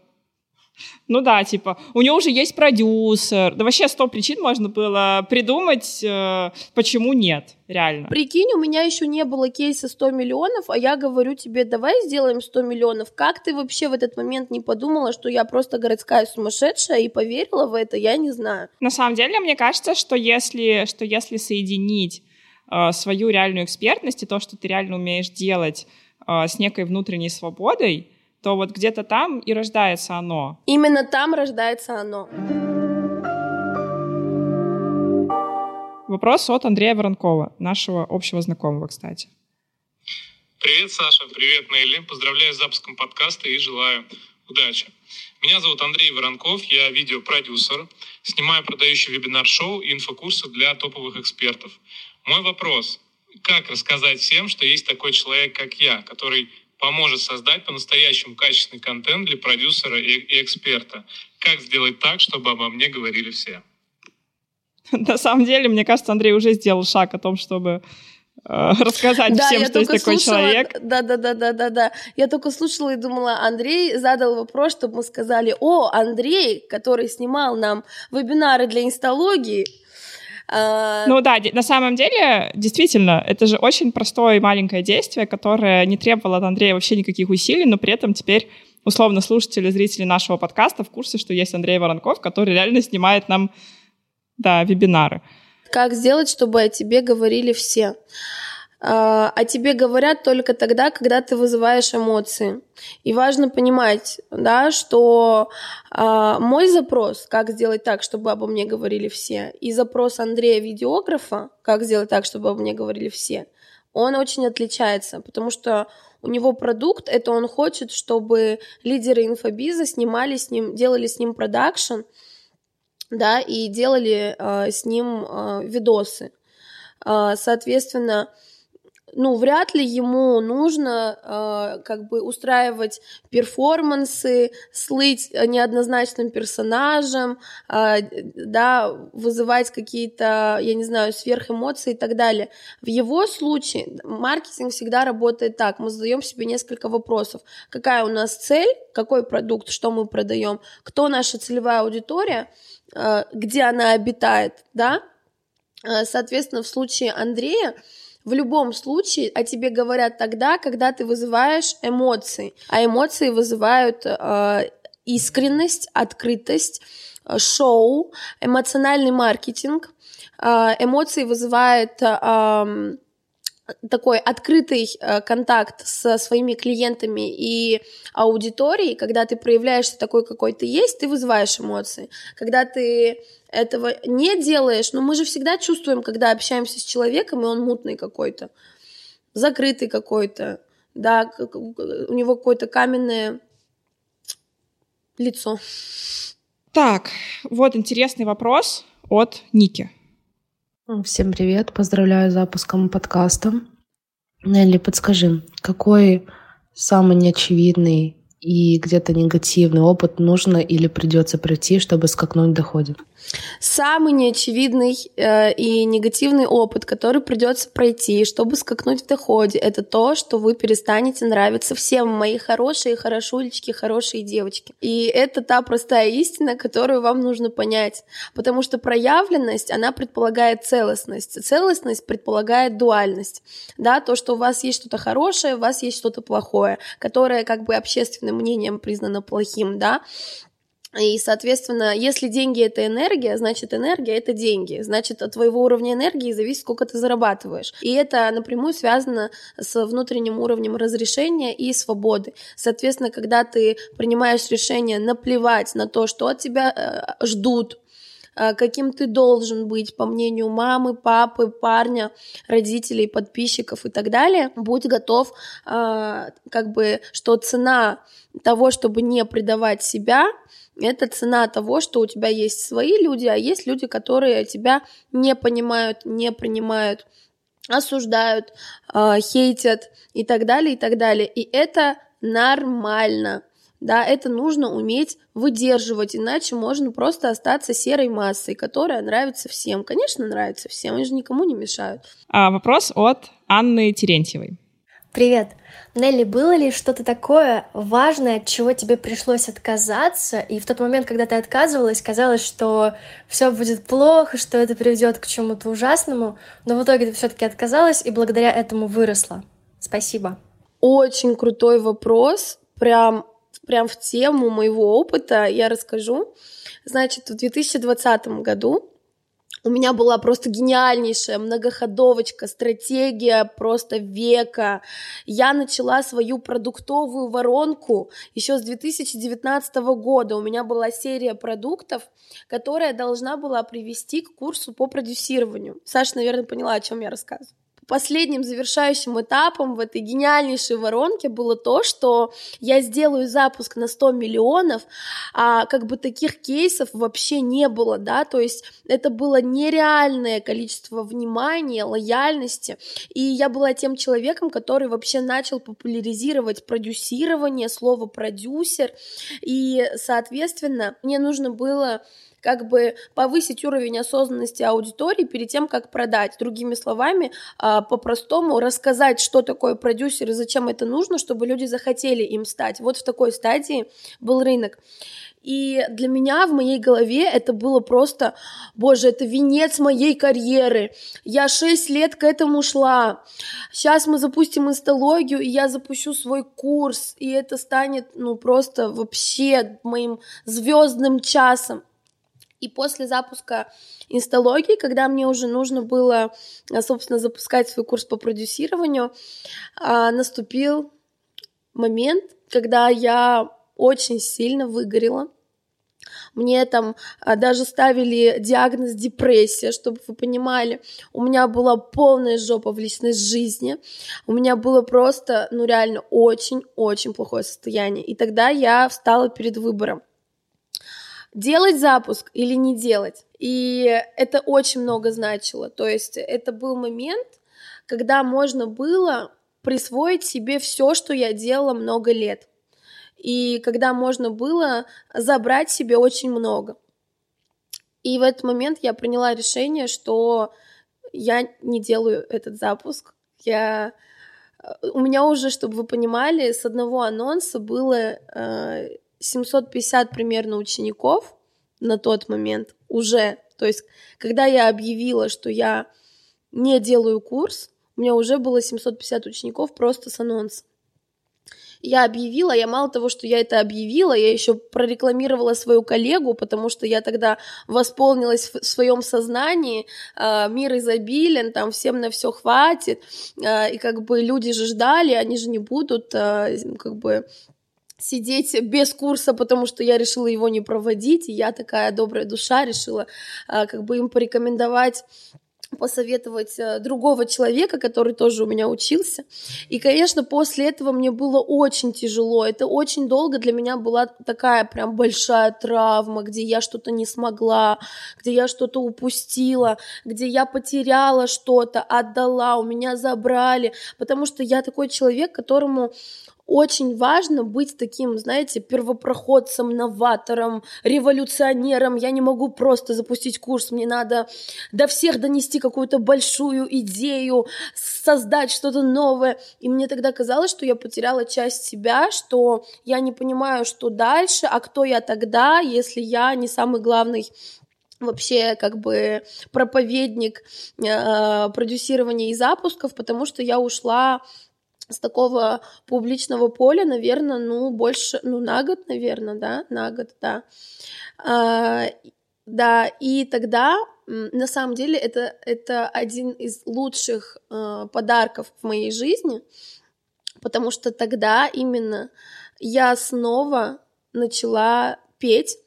Ну да, типа, у него уже есть продюсер. Да вообще сто причин можно было придумать, э, почему нет, реально. Прикинь, у меня еще не было кейса 100 миллионов, а я говорю тебе, давай сделаем 100 миллионов. Как ты вообще в этот момент не подумала, что я просто городская сумасшедшая и поверила в это, я не знаю. На самом деле, мне кажется, что если, что если соединить э, свою реальную экспертность и то, что ты реально умеешь делать э, с некой внутренней свободой, то вот где-то там и рождается оно. Именно там рождается оно. Вопрос от Андрея Воронкова, нашего общего знакомого, кстати. Привет, Саша. Привет, Нелли. Поздравляю с запуском подкаста и желаю удачи. Меня зовут Андрей Воронков, я видеопродюсер, снимаю продающий вебинар-шоу и инфокурсы для топовых экспертов. Мой вопрос. Как рассказать всем, что есть такой человек, как я, который поможет создать по-настоящему качественный контент для продюсера и, и эксперта? Как сделать так, чтобы обо мне говорили все? На самом деле, мне кажется, Андрей уже сделал шаг о том, чтобы э, рассказать да, всем, что есть такой слушала, человек. Да, да, да, да, да, да. Я только слушала и думала, Андрей задал вопрос, чтобы мы сказали: О, Андрей, который снимал нам вебинары для инсталогии. А, ну да, на самом деле, действительно, это же очень простое и маленькое действие, которое не требовало от Андрея вообще никаких усилий, но при этом теперь условно слушатели, зрители нашего подкаста в курсе, что есть Андрей Воронков, который реально снимает нам да, вебинары. Как сделать, чтобы о тебе говорили все? А, о тебе говорят только тогда, когда ты вызываешь эмоции. И важно понимать, да, что а, мой запрос, как сделать так, чтобы обо мне говорили все, и запрос Андрея видеографа, как сделать так, чтобы обо мне говорили все, он очень отличается, потому что у него продукт, это он хочет, чтобы лидеры инфобиза снимали с ним, делали с ним продакшн, да, и делали э, с ним э, видосы. Э, соответственно, ну, вряд ли ему нужно э, как бы устраивать перформансы, слыть неоднозначным персонажем, э, да, вызывать какие-то, я не знаю, сверхэмоции и так далее. В его случае маркетинг всегда работает так. Мы задаем себе несколько вопросов. Какая у нас цель, какой продукт, что мы продаем, кто наша целевая аудитория, э, где она обитает, да, э, Соответственно, в случае Андрея в любом случае о тебе говорят тогда, когда ты вызываешь эмоции. А эмоции вызывают э, искренность, открытость, э, шоу, эмоциональный маркетинг. Э, эмоции вызывают... Э, такой открытый э, контакт со своими клиентами и аудиторией, когда ты проявляешься такой, какой ты есть, ты вызываешь эмоции. Когда ты этого не делаешь, но мы же всегда чувствуем, когда общаемся с человеком, и он мутный какой-то, закрытый какой-то, да, у него какое-то каменное лицо. Так, вот интересный вопрос от Ники. Всем привет, поздравляю с запуском подкаста. Нелли, подскажи, какой самый неочевидный и где-то негативный опыт нужно или придется пройти, чтобы скакнуть в доходе? Самый неочевидный э, и негативный опыт, который придется пройти, чтобы скакнуть в доходе, это то, что вы перестанете нравиться всем, мои хорошие хорошулечки, хорошие девочки. И это та простая истина, которую вам нужно понять. Потому что проявленность, она предполагает целостность. Целостность предполагает дуальность. Да, то, что у вас есть что-то хорошее, у вас есть что-то плохое, которое как бы общественным мнением признано плохим, да, и, соответственно, если деньги это энергия, значит энергия это деньги. Значит, от твоего уровня энергии зависит, сколько ты зарабатываешь. И это напрямую связано с внутренним уровнем разрешения и свободы. Соответственно, когда ты принимаешь решение наплевать на то, что от тебя э, ждут, каким ты должен быть, по мнению мамы, папы, парня, родителей, подписчиков и так далее, будь готов, э, как бы, что цена того, чтобы не предавать себя, это цена того, что у тебя есть свои люди, а есть люди, которые тебя не понимают, не принимают, осуждают, э, хейтят и так далее, и так далее. И это нормально. Да, это нужно уметь выдерживать, иначе можно просто остаться серой массой, которая нравится всем. Конечно, нравится всем, они же никому не мешают. А, вопрос от Анны Терентьевой. Привет. Нелли, было ли что-то такое важное, от чего тебе пришлось отказаться, и в тот момент, когда ты отказывалась, казалось, что все будет плохо, что это приведет к чему-то ужасному, но в итоге ты все-таки отказалась и благодаря этому выросла. Спасибо. Очень крутой вопрос, прям, прям в тему моего опыта я расскажу. Значит, в 2020 году у меня была просто гениальнейшая многоходовочка, стратегия просто века. Я начала свою продуктовую воронку еще с 2019 года. У меня была серия продуктов, которая должна была привести к курсу по продюсированию. Саша, наверное, поняла, о чем я рассказываю последним завершающим этапом в этой гениальнейшей воронке было то, что я сделаю запуск на 100 миллионов, а как бы таких кейсов вообще не было, да, то есть это было нереальное количество внимания, лояльности, и я была тем человеком, который вообще начал популяризировать продюсирование, слово продюсер, и, соответственно, мне нужно было как бы повысить уровень осознанности аудитории перед тем, как продать. Другими словами, а, по-простому рассказать, что такое продюсер и зачем это нужно, чтобы люди захотели им стать. Вот в такой стадии был рынок. И для меня в моей голове это было просто, боже, это венец моей карьеры. Я шесть лет к этому шла. Сейчас мы запустим инсталогию, и я запущу свой курс, и это станет, ну, просто вообще моим звездным часом. И после запуска инсталогии, когда мне уже нужно было, а, собственно, запускать свой курс по продюсированию, а, наступил момент, когда я очень сильно выгорела. Мне там а, даже ставили диагноз депрессия, чтобы вы понимали. У меня была полная жопа в личной жизни. У меня было просто, ну реально, очень-очень плохое состояние. И тогда я встала перед выбором делать запуск или не делать. И это очень много значило. То есть это был момент, когда можно было присвоить себе все, что я делала много лет. И когда можно было забрать себе очень много. И в этот момент я приняла решение, что я не делаю этот запуск. Я... У меня уже, чтобы вы понимали, с одного анонса было э, 750 примерно учеников на тот момент уже. То есть, когда я объявила, что я не делаю курс, у меня уже было 750 учеников просто с анонса. Я объявила, я мало того, что я это объявила, я еще прорекламировала свою коллегу, потому что я тогда восполнилась в своем сознании, э, мир изобилен, там всем на все хватит, э, и как бы люди же ждали, они же не будут э, как бы сидеть без курса, потому что я решила его не проводить, и я такая добрая душа решила а, как бы им порекомендовать посоветовать э, другого человека, который тоже у меня учился. И, конечно, после этого мне было очень тяжело. Это очень долго для меня была такая прям большая травма, где я что-то не смогла, где я что-то упустила, где я потеряла что-то, отдала, у меня забрали. Потому что я такой человек, которому очень важно быть таким, знаете, первопроходцем, новатором, революционером. Я не могу просто запустить курс, мне надо до всех донести какую-то большую идею, создать что-то новое. И мне тогда казалось, что я потеряла часть себя, что я не понимаю, что дальше, а кто я тогда, если я не самый главный вообще как бы проповедник э, продюсирования и запусков, потому что я ушла с такого публичного поля, наверное, ну, больше, ну, на год, наверное, да, на год, да. А, да, и тогда, на самом деле, это, это один из лучших а, подарков в моей жизни, потому что тогда именно я снова начала петь,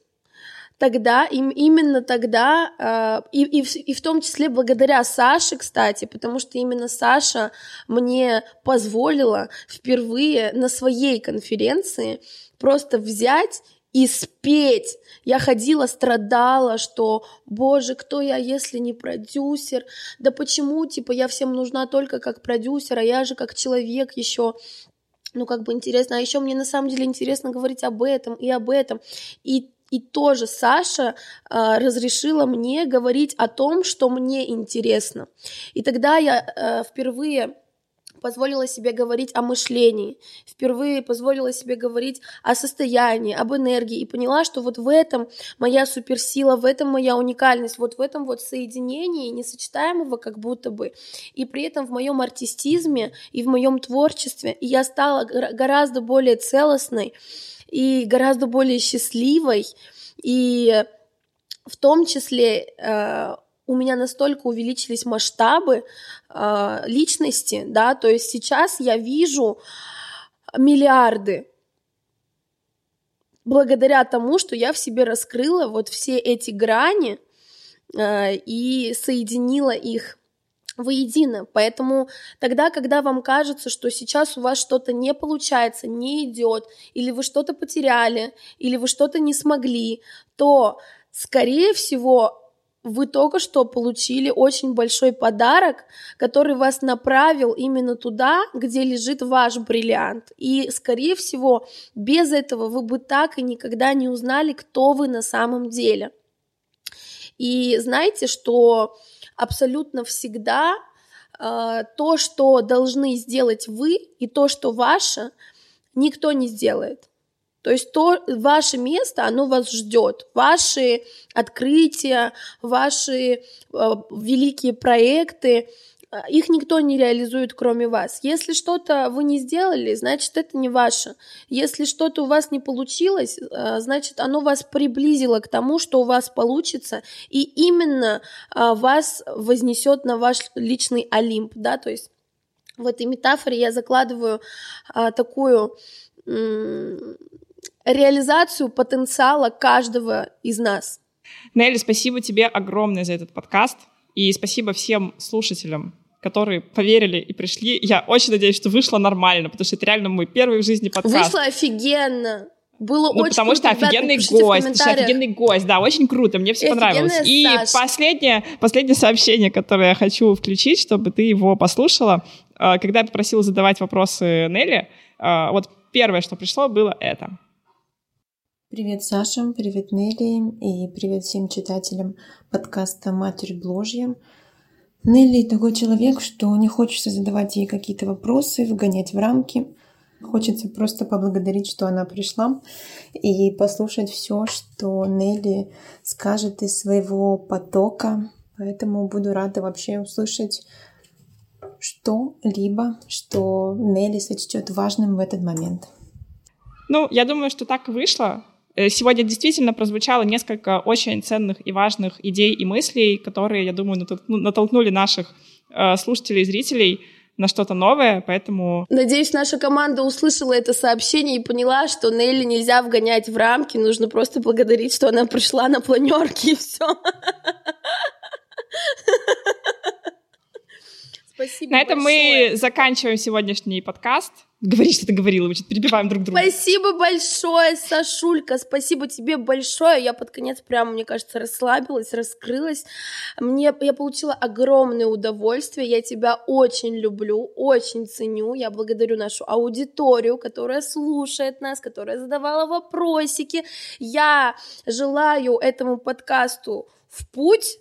тогда, им, именно тогда, э, и, и, в, и в том числе благодаря Саше, кстати, потому что именно Саша мне позволила впервые на своей конференции просто взять и спеть. Я ходила, страдала, что, боже, кто я, если не продюсер? Да почему, типа, я всем нужна только как продюсер, а я же как человек еще ну, как бы интересно, а еще мне на самом деле интересно говорить об этом и об этом. И и тоже Саша э, разрешила мне говорить о том, что мне интересно. И тогда я э, впервые позволила себе говорить о мышлении, впервые позволила себе говорить о состоянии, об энергии и поняла, что вот в этом моя суперсила, в этом моя уникальность, вот в этом вот соединении несочетаемого как будто бы. И при этом в моем артистизме и в моем творчестве я стала гораздо более целостной, и гораздо более счастливой, и в том числе э, у меня настолько увеличились масштабы э, личности, да, то есть сейчас я вижу миллиарды благодаря тому, что я в себе раскрыла вот все эти грани э, и соединила их воедино. Поэтому тогда, когда вам кажется, что сейчас у вас что-то не получается, не идет, или вы что-то потеряли, или вы что-то не смогли, то, скорее всего, вы только что получили очень большой подарок, который вас направил именно туда, где лежит ваш бриллиант. И, скорее всего, без этого вы бы так и никогда не узнали, кто вы на самом деле. И знаете, что абсолютно всегда э, то, что должны сделать вы, и то, что ваше, никто не сделает. То есть то, ваше место, оно вас ждет. Ваши открытия, ваши э, великие проекты, их никто не реализует, кроме вас. Если что-то вы не сделали, значит, это не ваше. Если что-то у вас не получилось, а, значит, оно вас приблизило к тому, что у вас получится, и именно а, вас вознесет на ваш личный Олимп, да, то есть в этой метафоре я закладываю такую реализацию потенциала каждого из нас. Нелли, спасибо тебе огромное за этот подкаст. И спасибо всем слушателям, которые поверили и пришли. Я очень надеюсь, что вышло нормально, потому что это реально мой первый в жизни подкаст. Вышло офигенно. Было ну, очень потому круто, что офигенный гость, потому что офигенный гость, да, очень круто, мне все и понравилось. И Саша. последнее, последнее сообщение, которое я хочу включить, чтобы ты его послушала. А, когда я попросила задавать вопросы Нелли, а, вот первое, что пришло, было это. Привет, Саша, привет, Нелли, и привет всем читателям подкаста «Матерь Бложья». Нелли такой человек, что не хочется задавать ей какие-то вопросы, выгонять в рамки. Хочется просто поблагодарить, что она пришла, и послушать все, что Нелли скажет из своего потока. Поэтому буду рада вообще услышать что-либо, что Нелли сочтет важным в этот момент. Ну, я думаю, что так вышло. Э, сегодня действительно прозвучало несколько очень ценных и важных идей и мыслей, которые, я думаю, ну, натолкнули наших э, слушателей и зрителей на что-то новое, поэтому... Надеюсь, наша команда услышала это сообщение и поняла, что Нелли нельзя вгонять в рамки, нужно просто благодарить, что она пришла на планерки и все. Спасибо На этом большое. мы заканчиваем сегодняшний подкаст. Говори, что ты говорила, мы что-то перебиваем друг друга. Спасибо большое, Сашулька, спасибо тебе большое. Я под конец прямо, мне кажется, расслабилась, раскрылась. Мне, я получила огромное удовольствие, я тебя очень люблю, очень ценю. Я благодарю нашу аудиторию, которая слушает нас, которая задавала вопросики. Я желаю этому подкасту в путь,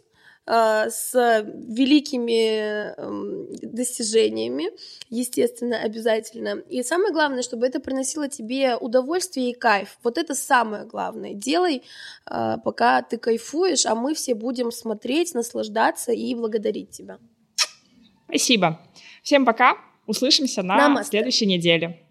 с великими эм, достижениями, естественно, обязательно. И самое главное, чтобы это приносило тебе удовольствие и кайф. Вот это самое главное. Делай, э, пока ты кайфуешь, а мы все будем смотреть, наслаждаться и благодарить тебя. Спасибо. Всем пока. Услышимся на Намасте. следующей неделе.